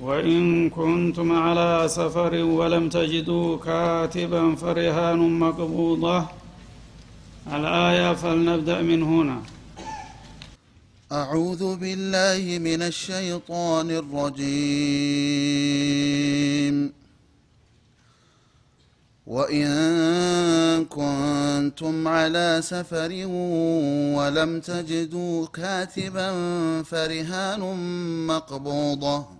وإن كنتم على سفر ولم تجدوا كاتبا فرهان مقبوضة. الآية فلنبدأ من هنا. أعوذ بالله من الشيطان الرجيم. وإن كنتم على سفر ولم تجدوا كاتبا فرهان مقبوضة.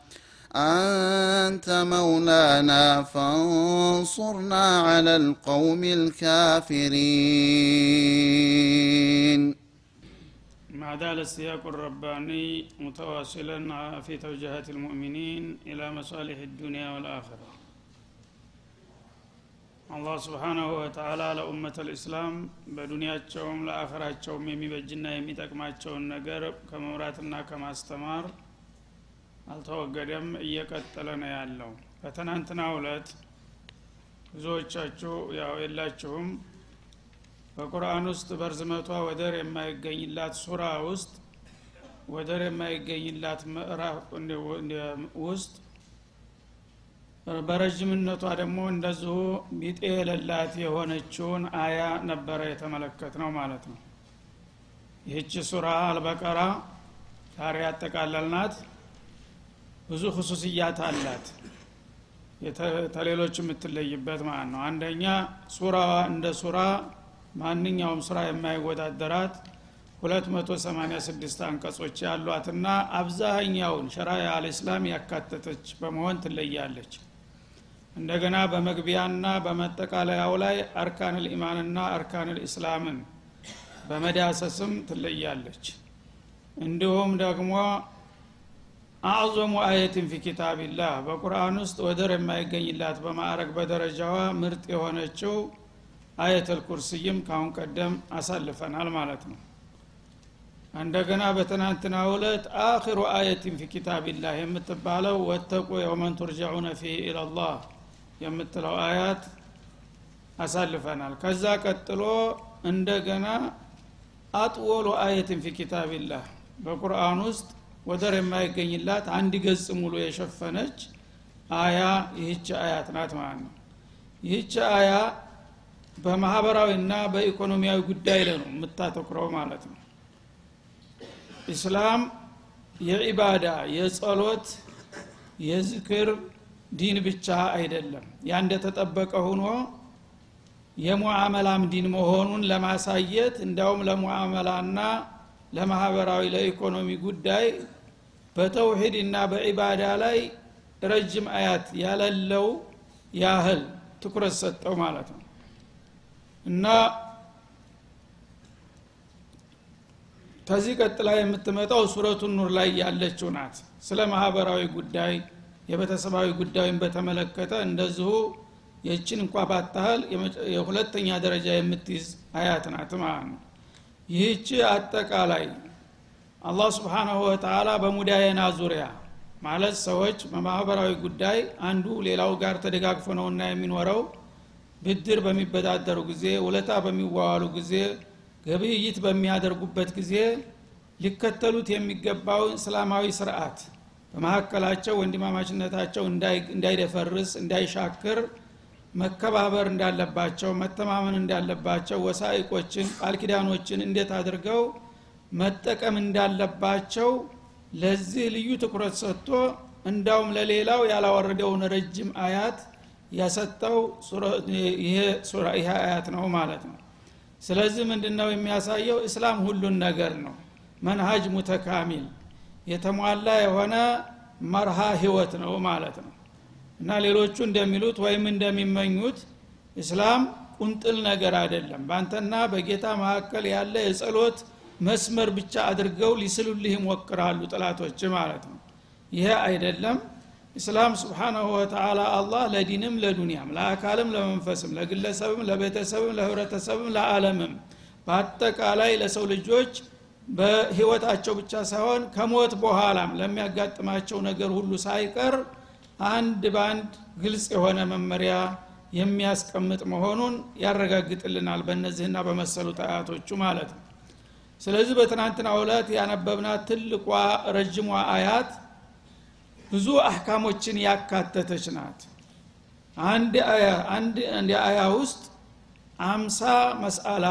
انت مولانا فانصرنا على القوم الكافرين ما زال السياق الرباني متواصلا في توجيهات المؤمنين إلى مصالح الدنيا والآخرة አላህ ስብሓናሁ ወተላ ለኡመት ልእስላም በዱንያቸውም ለአኸራቸውም የሚበጅና የሚጠቅማቸውን ነገር ከመምራትና ከማስተማር አልተወገደም እየቀጠለ ነው ያለው። በትናንትና እለት ብዙዎቻችሁ ያው የላችሁም። በቁርአን ውስጥ በርዝመቷ ወደር የማይገኝላት ሱራ ውስጥ ወደር የማይገኝላት ምዕራፍ ውስጥ በረዥምነቷ ደግሞ እንደዚሁ ቢጤ የሌላት የሆነችውን አያ ነበረ የተመለከት ነው ማለት ነው። ይህች ሱራ አልበቀራ ዛሬ ያጠቃለልናት ብዙ ክሱስያት አላት። ተሌሎች የምትለይበት ማለት ነው። አንደኛ ሱራዋ እንደ ሱራ ማንኛውም ስራ የማይወዳደራት 286 አንቀጾች ያሏትና አብዛኛውን ሸራያ አልእስላም ያካተተች በመሆን ትለያለች። እንደገና በመግቢያና በመጠቃለያው ላይ አርካን ልኢማንና አርካን ልእስላምን በመዳሰስም ትለያለች። እንዲሁም ደግሞ አዕዞሙ አየትን ፊ ኪታቢላህ። በቁርአን ውስጥ ወደር የማይገኝላት በማዕረግ በደረጃዋ ምርጥ የሆነችው አየተል ኩርስይም ካሁን ቀደም አሳልፈናል ማለት ነው። እንደገና በትናንትና ውለት አኪሩ አየትን ፊ ኪታቢላህ የምትባለው ወተቁ የውመን ቱርጃዑነ ፊህ ኢላላህ የምትለው አያት አሳልፈናል። ከዛ ቀጥሎ እንደገና አጥወሉ አየትን ፊ ኪታቢላህ በቁርአን ውስጥ ወደር የማይገኝላት አንድ ገጽ ሙሉ የሸፈነች አያ ይህች አያት ናት ማለት ነው። ይህች አያ በማህበራዊና በኢኮኖሚያዊ ጉዳይ ላይ ነው የምታተኩረው ማለት ነው። ኢስላም የዒባዳ የጸሎት የዝክር ዲን ብቻ አይደለም። ያ እንደተጠበቀ ሆኖ የሙዓመላም ዲን መሆኑን ለማሳየት እንዲያውም ለሙዓመላና ለማህበራዊ ለኢኮኖሚ ጉዳይ በተውሂድ እና በዒባዳ ላይ ረጅም አያት ያለለው ያህል ትኩረት ሰጠው ማለት ነው። እና ከዚህ ቀጥላ የምትመጣው ሱረቱ ኑር ላይ ያለችው ናት። ስለ ማህበራዊ ጉዳይ የቤተሰባዊ ጉዳይን በተመለከተ እንደዚሁ የችን እንኳ ባታህል የሁለተኛ ደረጃ የምትይዝ አያት ናት ማለት ነው ይህች አጠቃላይ አላህ ስብሓናሁ ወተላ በሙዳየና ዙሪያ ማለት ሰዎች በማህበራዊ ጉዳይ አንዱ ሌላው ጋር ተደጋግፎ ነውና የሚኖረው ብድር በሚበዳደሩ ጊዜ ውለታ በሚዋዋሉ ጊዜ ግብይት በሚያደርጉበት ጊዜ ሊከተሉት የሚገባው እስላማዊ ስርዓት በመካከላቸው ወንድማማችነታቸው እንዳይደፈርስ እንዳይሻክር መከባበር እንዳለባቸው መተማመን እንዳለባቸው ወሳይቆችን ቃል ኪዳኖችን እንዴት አድርገው መጠቀም እንዳለባቸው ለዚህ ልዩ ትኩረት ሰጥቶ እንዳውም ለሌላው ያላወረደውን ረጅም አያት ያሰጠው ይሄ አያት ነው ማለት ነው። ስለዚህ ምንድን ነው የሚያሳየው? እስላም ሁሉን ነገር ነው። መንሃጅ ሙተካሚል የተሟላ የሆነ መርሃ ህይወት ነው ማለት ነው እና ሌሎቹ እንደሚሉት ወይም እንደሚመኙት እስላም ቁንጥል ነገር አይደለም። በአንተና በጌታ መካከል ያለ የጸሎት መስመር ብቻ አድርገው ሊስሉልህ ይሞክራሉ ጥላቶች ማለት ነው። ይሄ አይደለም። እስላም ስብሓናሁ ወተላ አላህ ለዲንም ለዱንያም ለአካልም ለመንፈስም ለግለሰብም ለቤተሰብም ለህብረተሰብም ለዓለምም በአጠቃላይ ለሰው ልጆች በህይወታቸው ብቻ ሳይሆን ከሞት በኋላም ለሚያጋጥማቸው ነገር ሁሉ ሳይቀር አንድ በአንድ ግልጽ የሆነ መመሪያ የሚያስቀምጥ መሆኑን ያረጋግጥልናል በእነዚህና በመሰሉት አያቶቹ ማለት ነው። ስለዚህ በትናንትና ዕለት ያነበብናት ትልቋ ረጅሟ አያት ብዙ አህካሞችን ያካተተች ናት። አንድ አያ አንድ አያ ውስጥ አምሳ መስአላ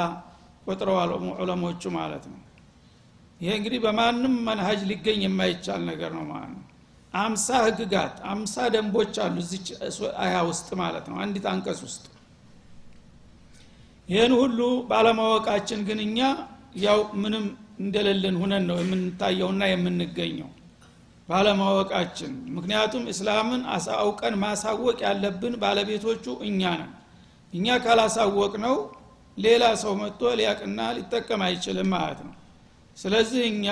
ቆጥረዋል ዑለሞቹ ማለት ነው። ይሄ እንግዲህ በማንም መንሀጅ ሊገኝ የማይቻል ነገር ነው ማለት ነው አምሳ ህግጋት አምሳ ደንቦች አሉ እዚች አያ ውስጥ ማለት ነው አንዲት አንቀጽ ውስጥ። ይህን ሁሉ ባለማወቃችን ግን እኛ ያው ምንም እንደሌለን ሁነን ነው የምንታየውና የምንገኘው ባለማወቃችን። ምክንያቱም እስላምን አውቀን ማሳወቅ ያለብን ባለቤቶቹ እኛ ነን። እኛ ካላሳወቅ ነው ሌላ ሰው መጥቶ ሊያቅና ሊጠቀም አይችልም ማለት ነው። ስለዚህ እኛ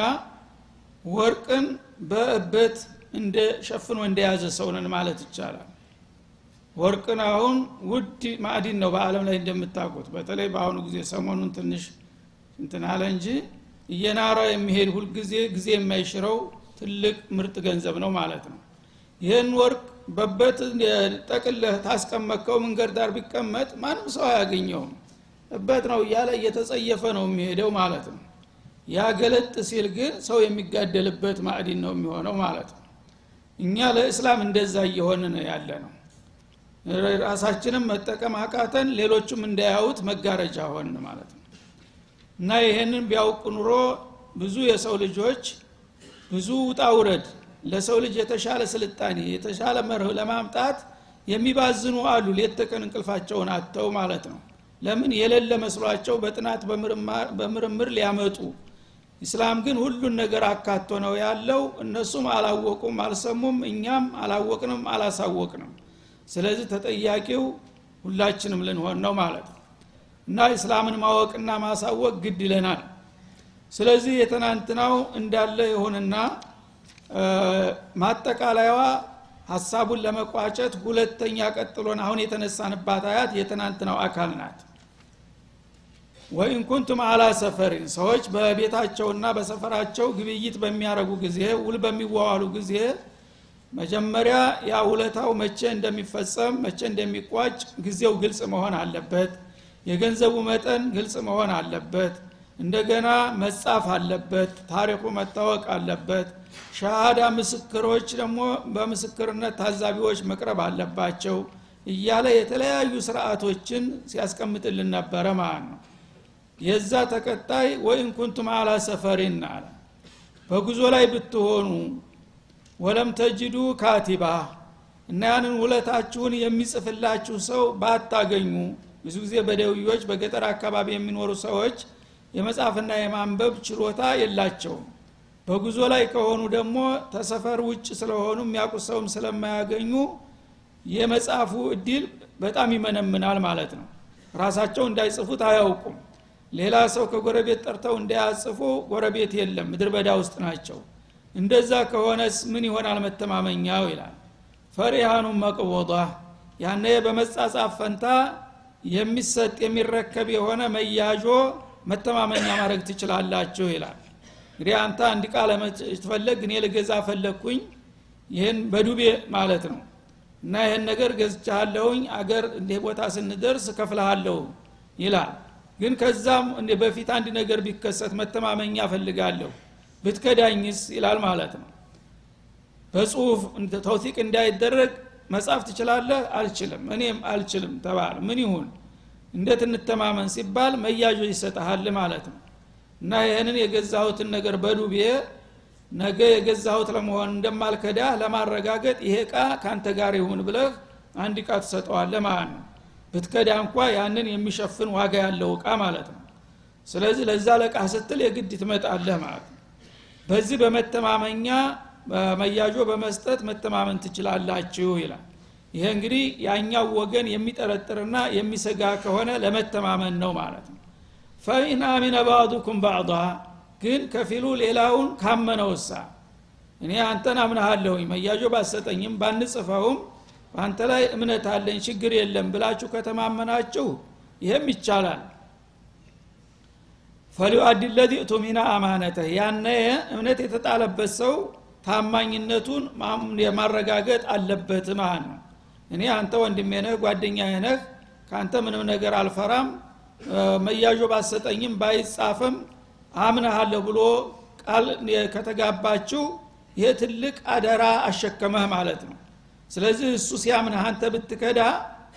ወርቅን በእበት እንደ ሸፍኖ እንደያዘ ሰውነን ማለት ይቻላል። ወርቅን አሁን ውድ ማዕዲን ነው በአለም ላይ እንደምታውቁት። በተለይ በአሁኑ ጊዜ ሰሞኑን ትንሽ እንትን አለ እንጂ እየናራ የሚሄድ ሁልጊዜ ጊዜ የማይሽረው ትልቅ ምርጥ ገንዘብ ነው ማለት ነው። ይህን ወርቅ በበት ጠቅለህ ታስቀመጥከው መንገድ ዳር ቢቀመጥ ማንም ሰው አያገኘውም። እበት ነው እያለ እየተጸየፈ ነው የሚሄደው ማለት ነው። ያ ገለጥ ሲል ግን ሰው የሚጋደልበት ማዕዲን ነው የሚሆነው ማለት ነው እኛ ለእስላም እንደዛ እየሆን ነው ያለ ነው። ራሳችንም መጠቀም አቃተን ሌሎቹም እንዳያዩት መጋረጃ ሆን ማለት ነው። እና ይሄንን ቢያውቅ ኑሮ ብዙ የሰው ልጆች ብዙ ውጣ ውረድ ለሰው ልጅ የተሻለ ስልጣኔ የተሻለ መርህ ለማምጣት የሚባዝኑ አሉ። ሌት ተቀን እንቅልፋቸውን አጥተው ማለት ነው። ለምን? የሌለ መስሏቸው በጥናት በምርምር ሊያመጡ ኢስላም ግን ሁሉን ነገር አካቶ ነው ያለው። እነሱም አላወቁም አልሰሙም እኛም አላወቅንም አላሳወቅንም። ስለዚህ ተጠያቂው ሁላችንም ልንሆን ነው ማለት ነው። እና እስላምን ማወቅና ማሳወቅ ግድ ይለናል። ስለዚህ የትናንትናው እንዳለ ይሁንና ማጠቃለያዋ ሀሳቡን ለመቋጨት ሁለተኛ ቀጥሎን አሁን የተነሳንባት አያት የትናንትናው አካል ናት ወኢን ኩንቱም አላ ሰፈሪን ሰዎች በቤታቸውና በሰፈራቸው ግብይት በሚያረጉ ጊዜ ውል በሚዋዋሉ ጊዜ መጀመሪያ ያ ውለታው መቼ እንደሚፈጸም መቼ እንደሚቋጭ ጊዜው ግልጽ መሆን አለበት። የገንዘቡ መጠን ግልጽ መሆን አለበት። እንደገና መጻፍ አለበት ታሪኩ መታወቅ አለበት። ሻሃዳ ምስክሮች ደግሞ በምስክርነት ታዛቢዎች መቅረብ አለባቸው እያለ የተለያዩ ስርዓቶችን ሲያስቀምጥልን ነበረ ማለት ነው የዛ ተከታይ ወኢን ኩንቱም አላ ሰፈሪን አለ። በጉዞ ላይ ብትሆኑ ወለም ተጅዱ ካቲባ እና ያንን ውለታችሁን የሚጽፍላችሁ ሰው ባታገኙ። ብዙ ጊዜ በደውዮች በገጠር አካባቢ የሚኖሩ ሰዎች የመጻፍና የማንበብ ችሎታ የላቸውም። በጉዞ ላይ ከሆኑ ደግሞ ተሰፈር ውጭ ስለሆኑ የሚያውቁት ሰውም ስለማያገኙ የመጻፉ እድል በጣም ይመነምናል ማለት ነው። ራሳቸው እንዳይጽፉት አያውቁም ሌላ ሰው ከጎረቤት ጠርተው እንዳያጽፉ ጎረቤት የለም ምድር በዳ ውስጥ ናቸው። እንደዛ ከሆነስ ምን ይሆናል መተማመኛው? ይላል። ፈሪሃኑ መቅቦዷ ያነ በመጻጻፍ ፈንታ የሚሰጥ የሚረከብ የሆነ መያዦ መተማመኛ ማድረግ ትችላላችሁ ይላል። እንግዲህ አንተ አንድ ቃ ለመትፈለግ እኔ ልገዛ ፈለግኩኝ ይህን በዱቤ ማለት ነው። እና ይህን ነገር ገዝቻለሁኝ አገር እንዲህ ቦታ ስንደርስ ከፍልሃለሁ ይላል ግን ከዛም በፊት አንድ ነገር ቢከሰት መተማመኛ ፈልጋለሁ ብትከዳኝስ? ይላል ማለት ነው። በጽሁፍ ተውቲቅ እንዳይደረግ መጻፍ ትችላለህ? አልችልም። እኔም አልችልም ተባለ። ምን ይሁን? እንዴት እንተማመን ሲባል መያዦ ይሰጠሃል ማለት ነው። እና ይህንን የገዛሁትን ነገር በዱቤ ነገ የገዛሁት ለመሆን እንደማልከዳ ለማረጋገጥ ይሄ እቃ ካንተ ጋር ይሁን ብለህ አንድ እቃ ትሰጠዋለህ ማለት ነው ብትከዳ እንኳ ያንን የሚሸፍን ዋጋ ያለው እቃ ማለት ነው። ስለዚህ ለዛ ለቃ ስትል የግድ ትመጣለህ ማለት ነው። በዚህ በመተማመኛ መያዦ በመስጠት መተማመን ትችላላችሁ ይላል። ይሄ እንግዲህ ያኛው ወገን የሚጠረጥርና የሚሰጋ ከሆነ ለመተማመን ነው ማለት ነው። ፈኢን አሚነ ባዕዱኩም ባዕض ግን ከፊሉ ሌላውን ካመነውሳ። እኔ አንተን አምናሃለሁኝ መያዦ ባሰጠኝም ባንጽፈውም በአንተ ላይ እምነት አለኝ ችግር የለም ብላችሁ ከተማመናችሁ ይህም ይቻላል። ፈሊዩአዲ ለዚ እቱሚና አማነተ ያነ እምነት የተጣለበት ሰው ታማኝነቱን ማረጋገጥ አለበት ማለት ነው። እኔ አንተ ወንድሜ ነህ ጓደኛ ነህ ከአንተ ምንም ነገር አልፈራም መያዦ ባሰጠኝም ባይጻፍም አምነሃለሁ ብሎ ቃል ከተጋባችሁ ይሄ ትልቅ አደራ አሸከመህ ማለት ነው ስለዚህ እሱ ሲያምንህ አንተ ብትከዳ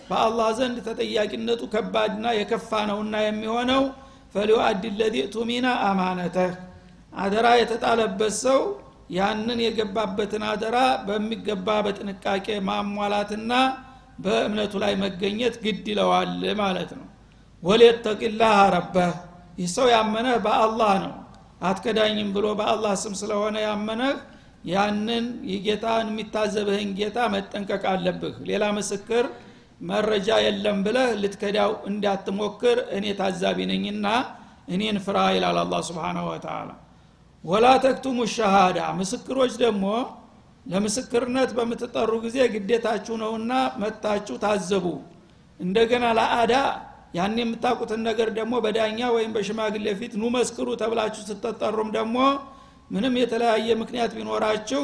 በአላህ ዘንድ ተጠያቂነቱ ከባድና የከፋ ነውና የሚሆነው ፈሊዩአዲ ለዚ ቱሚና አማነተህ። አደራ የተጣለበት ሰው ያንን የገባበትን አደራ በሚገባ በጥንቃቄ ማሟላትና በእምነቱ ላይ መገኘት ግድ ይለዋል ማለት ነው። ወሊየተቂላህ ረበህ። ይህ ሰው ያመነህ በአላህ ነው። አትከዳኝም ብሎ በአላህ ስም ስለሆነ ያመነህ ያንን የጌታን የሚታዘብህን ጌታ መጠንቀቅ አለብህ። ሌላ ምስክር መረጃ የለም ብለህ ልትከዳው እንዳትሞክር እኔ ታዛቢ ነኝና እኔን ፍራ ይላል አላ ስብንሁ ወተላ ወላ ተክቱሙ ሸሃዳ። ምስክሮች ደግሞ ለምስክርነት በምትጠሩ ጊዜ ግዴታችሁ ነውና መታችሁ ታዘቡ። እንደገና ለአዳ ያን የምታውቁትን ነገር ደግሞ በዳኛ ወይም በሽማግሌ ፊት ኑ መስክሩ ተብላችሁ ስትጠሩም ደግሞ ምንም የተለያየ ምክንያት ቢኖራችሁ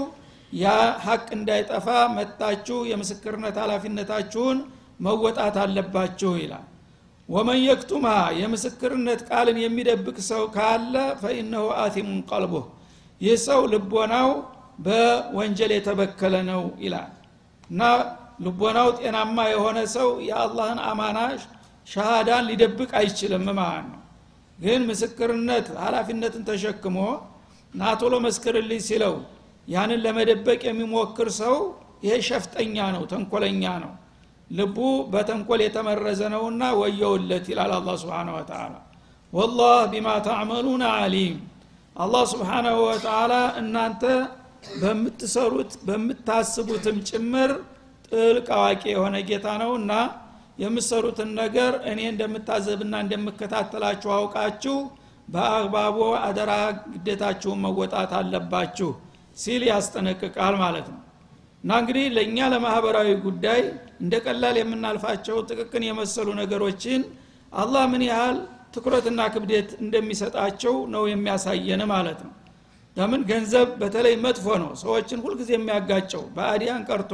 ያ ሀቅ እንዳይጠፋ መጣችሁ የምስክርነት ኃላፊነታችሁን መወጣት አለባችሁ ይላል። ወመን የክቱማ የምስክርነት ቃልን የሚደብቅ ሰው ካለ ፈኢነሁ አቲሙን ቀልቡህ ይህ ሰው ልቦናው በወንጀል የተበከለ ነው ይላል። እና ልቦናው ጤናማ የሆነ ሰው የአላህን አማና ሻሃዳን ሊደብቅ አይችልም ማለት ነው። ግን ምስክርነት ኃላፊነትን ተሸክሞ ናቶሎ መስክርልኝ ሲለው ያንን ለመደበቅ የሚሞክር ሰው ይሄ ሸፍጠኛ ነው ተንኮለኛ ነው። ልቡ በተንኮል የተመረዘ ነውና ወየውለት ይላል አላ ስብን ወተላ ወላህ ቢማ ተዕመሉን አሊም አላህ ስብሓናሁ ወተላ እናንተ በምትሰሩት በምታስቡትም ጭምር ጥልቅ አዋቂ የሆነ ጌታ ነው እና የምሰሩትን ነገር እኔ እንደምታዘብና እንደምከታተላችሁ አውቃችሁ በአግባቡ አደራ ግዴታችሁን መወጣት አለባችሁ ሲል ያስጠነቅቃል ማለት ነው። እና እንግዲህ ለእኛ ለማህበራዊ ጉዳይ እንደ ቀላል የምናልፋቸው ጥቅቅን የመሰሉ ነገሮችን አላህ ምን ያህል ትኩረትና ክብደት እንደሚሰጣቸው ነው የሚያሳየን ማለት ነው። ለምን? ገንዘብ በተለይ መጥፎ ነው። ሰዎችን ሁልጊዜ የሚያጋጨው በአዲያን ቀርቶ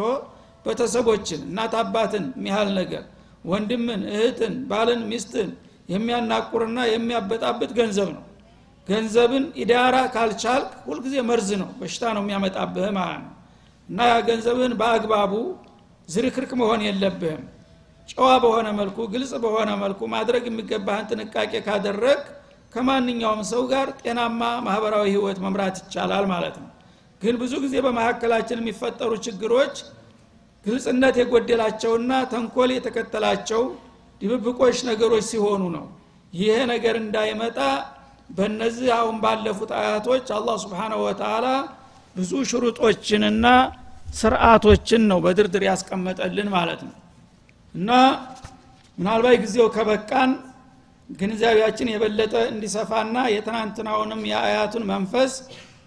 ቤተሰቦችን እናት አባትን የሚያህል ነገር ወንድምን እህትን ባልን ሚስትን የሚያናቁርና የሚያበጣብጥ ገንዘብ ነው። ገንዘብን ኢዳራ ካልቻልክ ሁልጊዜ መርዝ ነው በሽታ ነው የሚያመጣብህ ማለት ነው። እና ያ ገንዘብህን በአግባቡ ዝርክርክ መሆን የለብህም። ጨዋ በሆነ መልኩ ግልጽ በሆነ መልኩ ማድረግ የሚገባህን ጥንቃቄ ካደረግ ከማንኛውም ሰው ጋር ጤናማ ማህበራዊ ህይወት መምራት ይቻላል ማለት ነው። ግን ብዙ ጊዜ በመካከላችን የሚፈጠሩ ችግሮች ግልጽነት የጎደላቸውና ተንኮል የተከተላቸው ድብብቆች ነገሮች ሲሆኑ ነው። ይሄ ነገር እንዳይመጣ በእነዚህ አሁን ባለፉት አያቶች አላህ ስብሓናሁ ወተላ ብዙ ሽሩጦችንና ስርዓቶችን ነው በድርድር ያስቀመጠልን ማለት ነው። እና ምናልባት ጊዜው ከበቃን ግንዛቤያችን የበለጠ እንዲሰፋና የትናንትናውንም የአያቱን መንፈስ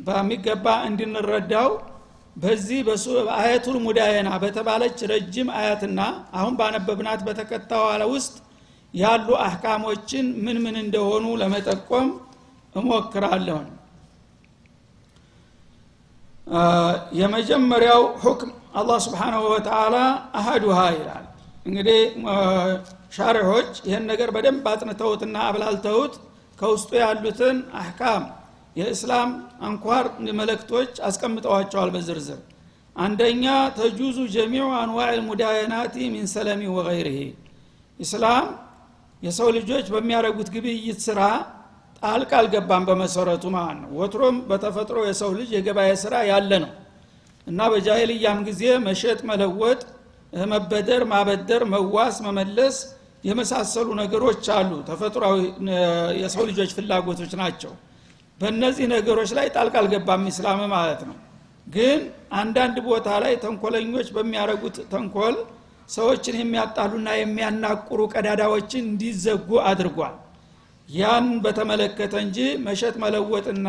በሚገባ እንድንረዳው በዚህ አያቱል ሙዳየና በተባለች ረጅም አያትና አሁን ባነበብናት በተከታዋለ ውስጥ ያሉ አህካሞችን ምን ምን እንደሆኑ ለመጠቆም እሞክራለሁን የመጀመሪያው ሁክም አላህ ስብሓናሁ ወተላ አሀዱሃ ይላል። እንግዲህ ሻሪሖች ይህን ነገር በደንብ አጥንተውትና አብላልተውት ከውስጡ ያሉትን አህካም የእስላም አንኳር መለክቶች አስቀምጠዋቸዋል በዝርዝር። አንደኛ ተጁዙ ጀሚዑ አንዋዕ ልሙዳየናቲ ሚን ሰለሚ ወገይርህ። ኢስላም የሰው ልጆች በሚያደረጉት ግብይት ስራ ጣልቃ አልገባም በመሰረቱ ማለት ነው። ወትሮም በተፈጥሮ የሰው ልጅ የገበያ ስራ ያለ ነው እና በጃይልያም ጊዜ መሸጥ መለወጥ መበደር ማበደር መዋስ መመለስ የመሳሰሉ ነገሮች አሉ። ተፈጥሯዊ የሰው ልጆች ፍላጎቶች ናቸው በእነዚህ ነገሮች ላይ ጣልቃ አልገባም ኢስላም ማለት ነው። ግን አንዳንድ ቦታ ላይ ተንኮለኞች በሚያደረጉት ተንኮል ሰዎችን የሚያጣሉና የሚያናቁሩ ቀዳዳዎችን እንዲዘጉ አድርጓል። ያን በተመለከተ እንጂ መሸጥ መለወጥና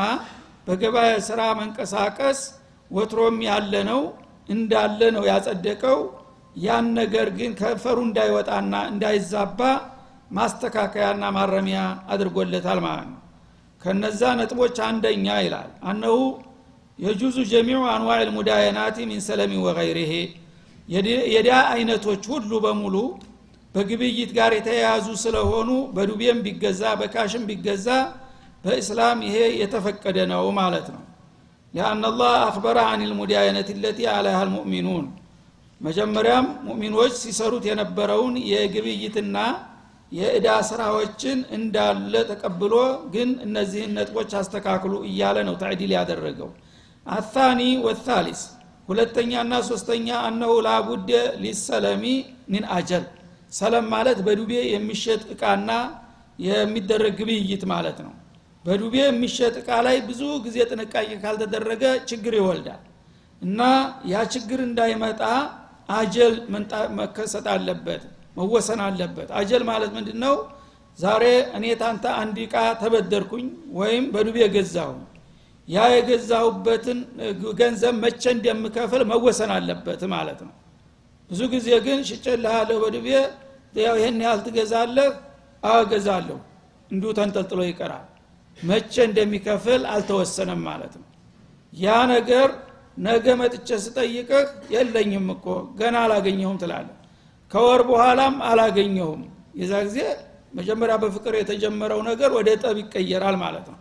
በገበያ ስራ መንቀሳቀስ ወትሮም ያለ ነው እንዳለ ነው ያጸደቀው። ያን ነገር ግን ከፈሩ እንዳይወጣና እንዳይዛባ ማስተካከያና ማረሚያ አድርጎለታል ማለት ነው ከነዛ ነጥቦች አንደኛ ይላል። አነሁ የጁዙ ጀሚዑ አንዋዕ ልሙዳየናቲ ሚን ሰለሚ ወገይርሄ የዳ አይነቶች ሁሉ በሙሉ በግብይት ጋር የተያያዙ ስለሆኑ በዱቤም ቢገዛ በካሽም ቢገዛ በእስላም ይሄ የተፈቀደ ነው ማለት ነው። ሊአን አላህ አክበረ አን ልሙዳየነት ለቲ አለሃ ልሙእሚኑን። መጀመሪያም ሙእሚኖች ሲሰሩት የነበረውን የግብይትና የእዳ ስራዎችን እንዳለ ተቀብሎ ግን እነዚህን ነጥቦች አስተካክሉ እያለ ነው ታዕዲል ያደረገው። አታኒ ወታሊስ ሁለተኛና ሶስተኛ አነሁ ላቡደ ሊሰለሚ ምን አጀል። ሰለም ማለት በዱቤ የሚሸጥ እቃና የሚደረግ ግብይት ማለት ነው። በዱቤ የሚሸጥ እቃ ላይ ብዙ ጊዜ ጥንቃቄ ካልተደረገ ችግር ይወልዳል እና ያ ችግር እንዳይመጣ አጀል መከሰት አለበት መወሰን አለበት። አጀል ማለት ምንድ ነው ዛሬ እኔ ታንተ አንድ እቃ ተበደርኩኝ ወይም በዱቤ ገዛሁኝ ያ የገዛሁበትን ገንዘብ መቼ እንደምከፍል መወሰን አለበት ማለት ነው። ብዙ ጊዜ ግን ሽጭልሃለሁ በዱቤ ያው ይህን ያህል ትገዛለህ? አገዛለሁ እንዲሁ ተንጠልጥሎ ይቀራል። መቼ እንደሚከፍል አልተወሰነም ማለት ነው። ያ ነገር ነገ መጥቼ ስጠይቅህ የለኝም እኮ ገና አላገኘሁም ትላለ ከወር በኋላም አላገኘሁም የዛ ጊዜ መጀመሪያ በፍቅር የተጀመረው ነገር ወደ ጠብ ይቀየራል ማለት ነው።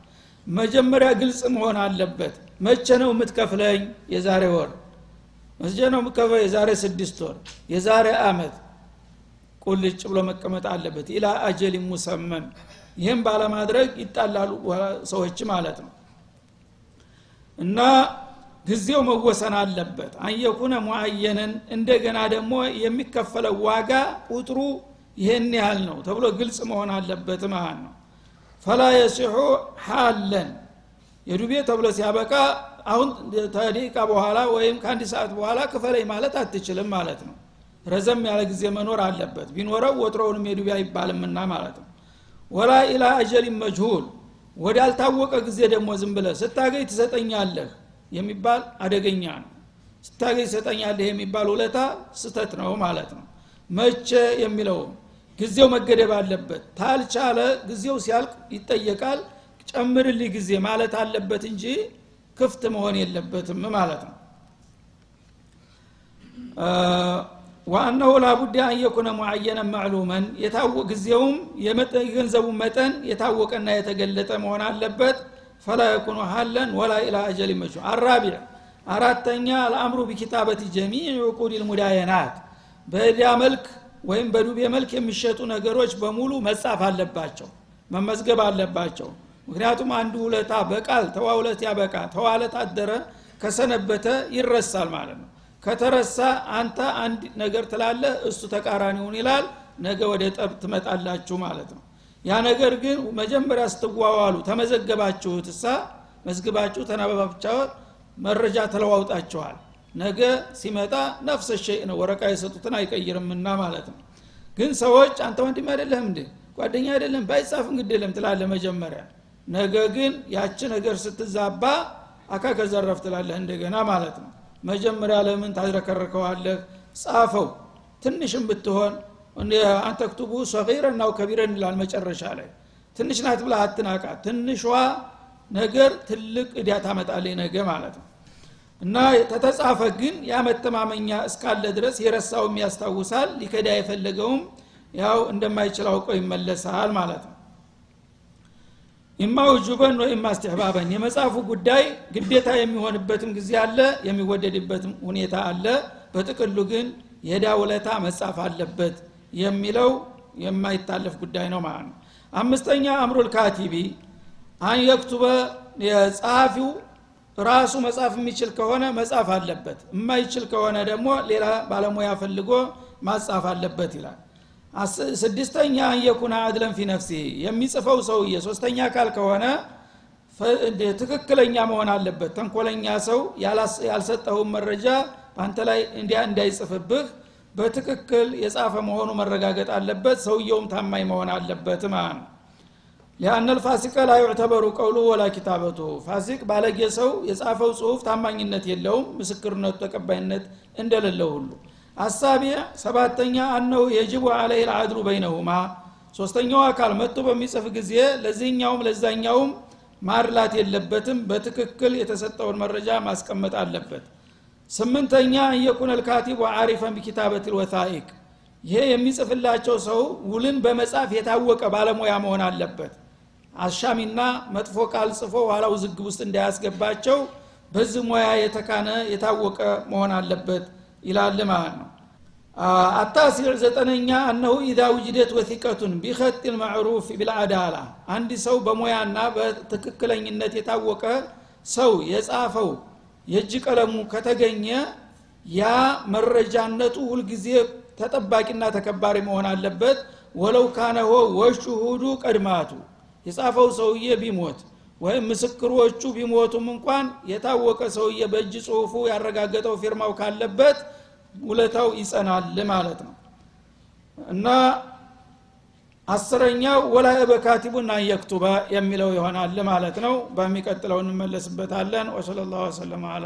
መጀመሪያ ግልጽ መሆን አለበት። መቼ ነው የምትከፍለኝ? የዛሬ ወር። መቼ ነው የምትከፍለው የዛሬ ስድስት ወር። የዛሬ አመት። ቁልጭ ብሎ መቀመጥ አለበት። ኢላ አጀል ሙሰመን። ይህም ባለማድረግ ይጣላሉ ሰዎች ማለት ነው። እና ጊዜው መወሰን አለበት። አንየኩነ ሙአየንን እንደገና ደግሞ የሚከፈለው ዋጋ ቁጥሩ ይህን ያህል ነው ተብሎ ግልጽ መሆን አለበት ማለት ነው። ፈላ የሲሑ ሓለን የዱቤ ተብሎ ሲያበቃ አሁን ተደቂቃ በኋላ ወይም ከአንድ ሰዓት በኋላ ክፈለኝ ማለት አትችልም ማለት ነው። ረዘም ያለ ጊዜ መኖር አለበት። ቢኖረው ወትሮውንም የዱቤ አይባልምና ማለት ነው። ወላ ኢላ አጀሊን መጅሁል ወዳልታወቀ ጊዜ ደግሞ ዝም ብለ ስታገኝ ትሰጠኛለህ የሚባል አደገኛ ነው። ስታገኝ ትሰጠኛለህ የሚባል ውለታ ስተት ነው ማለት ነው። መቼ የሚለውም ጊዜው መገደብ አለበት። ታልቻለ ጊዜው ሲያልቅ ይጠየቃል። ጨምርልኝ ጊዜ ማለት አለበት እንጂ ክፍት መሆን የለበትም ማለት ነው። ዋአነሁ ላቡድ አንየኩነ ሙዓየነ ማዕሉመን ጊዜውም የገንዘቡ መጠን የታወቀና የተገለጠ መሆን አለበት ፈላ የኩኑ ሀለን ወላ ኢላ አጀል መቹ አራቢዕ አራተኛ አልአምሩ ቢኪታበት ጀሚዕ ዕቁድ ልሙዳየናት በእዳ መልክ ወይም በዱቤ መልክ የሚሸጡ ነገሮች በሙሉ መጻፍ አለባቸው መመዝገብ አለባቸው። ምክንያቱም አንዱ ውለታ በቃል ተዋውለት ያበቃ ተዋለት አደረ ከሰነበተ ይረሳል ማለት ነው። ከተረሳ አንተ አንድ ነገር ትላለህ እሱ ተቃራኒውን ይላል ነገ ወደ ጠብ ትመጣላችሁ ማለት ነው ያ ነገር ግን መጀመሪያ ስትዋዋሉ ተመዘገባችሁት እሳ መዝግባችሁ ተናበባብቻው መረጃ ተለዋውጣችኋል። ነገ ሲመጣ ነፍሰ ሸይ ነው ወረቃ የሰጡትን አይቀይርምና ማለት ነው። ግን ሰዎች አንተ ወንድም አይደለም እንዴ? ጓደኛ አይደለም? ባይጻፍ እንግዲህ ትላለ መጀመሪያ። ነገ ግን ያቺ ነገር ስትዛባ አካ ከዘረፍ ትላለህ እንደገና ማለት ነው። መጀመሪያ ለምን ታዝረከርከዋለህ? ጻፈው። ትንሽም ብትሆን አንተ ክቱቡ ሰጊረን ናው ከቢረን ይላል መጨረሻ ላይ። ትንሽ ናት ብላ አትናቃት። ትንሿ ነገር ትልቅ እዳ ታመጣለች ነገ ማለት ነው። እና ተተጻፈ ግን ያ መተማመኛ እስካለ ድረስ የረሳውም ያስታውሳል ሊከዳ የፈለገውም ያው እንደማይችል አውቀው ይመለሳል ማለት ነው። ኢማ ውጁበን ወይማ እስትሕባበን የመጽሐፉ ጉዳይ ግዴታ የሚሆንበትም ጊዜ አለ የሚወደድበትም ሁኔታ አለ። በጥቅሉ ግን የዳ ውለታ መጻፍ አለበት የሚለው የማይታለፍ ጉዳይ ነው ማለት ነው። አምስተኛ አምሩል ካቲቢ አን የክቱበ የጸሐፊው ራሱ መጻፍ የሚችል ከሆነ መጻፍ አለበት የማይችል ከሆነ ደግሞ ሌላ ባለሙያ ፈልጎ ማጻፍ አለበት ይላል። ስድስተኛ አንየኩና አድለን ፊ ነፍሲ የሚጽፈው ሰውዬ ሶስተኛ አካል ከሆነ ትክክለኛ መሆን አለበት። ተንኮለኛ ሰው ያልሰጠውን መረጃ በአንተ ላይ እንዳይጽፍብህ በትክክል የጻፈ መሆኑ መረጋገጥ አለበት ሰውየውም ታማኝ መሆን አለበት ማለት ነው። ሊአነ ልፋሲቀ ላ ቀውሉ ወላ ኪታበቱ። ፋሲቅ ባለጌ ሰው የጻፈው ጽሁፍ ታማኝነት የለውም ምስክርነቱ ተቀባይነት እንደሌለው ሁሉ። አሳቢዕ ሰባተኛ አነሁ የጅቡ አለህ ልአድሉ በይነሁማ። ሶስተኛው አካል መጥቶ በሚጽፍ ጊዜ ለዚህኛውም ለዛኛውም ማድላት የለበትም በትክክል የተሰጠውን መረጃ ማስቀመጥ አለበት ስምንተኛ እየኩነ ልካቲቡ አሪፈን ቢኪታበት ልወታኢቅ ይሄ የሚጽፍላቸው ሰው ውልን በመጻፍ የታወቀ ባለሙያ መሆን አለበት። አሻሚና መጥፎ ቃል ጽፎ ኋላ ውዝግብ ውስጥ እንዳያስገባቸው በዚህ ሙያ የተካነ የታወቀ መሆን አለበት ይላል ማለት ነው። አታሲዕ ዘጠነኛ አነሁ ኢዛ ውጅደት ወሲቀቱን ቢኸጥ ልማዕሩፍ ቢልአዳላ አንድ ሰው በሙያና በትክክለኝነት የታወቀ ሰው የጻፈው የእጅ ቀለሙ ከተገኘ ያ መረጃነቱ ሁልጊዜ ተጠባቂና ተከባሪ መሆን አለበት። ወለው ካነሆ ወሹሁዱ ቀድማቱ። የጻፈው ሰውዬ ቢሞት ወይም ምስክሮቹ ቢሞቱም እንኳን የታወቀ ሰውዬ በእጅ ጽሁፉ ያረጋገጠው ፊርማው ካለበት ውለታው ይጸናል ማለት ነው። እና አስረኛው ወላ በካቲቡና የክቱበ የሚለው ይሆናል ማለት ነው። በሚቀጥለው እንመለስበታለን። ወሰለ ላሁ ወሰለም አለ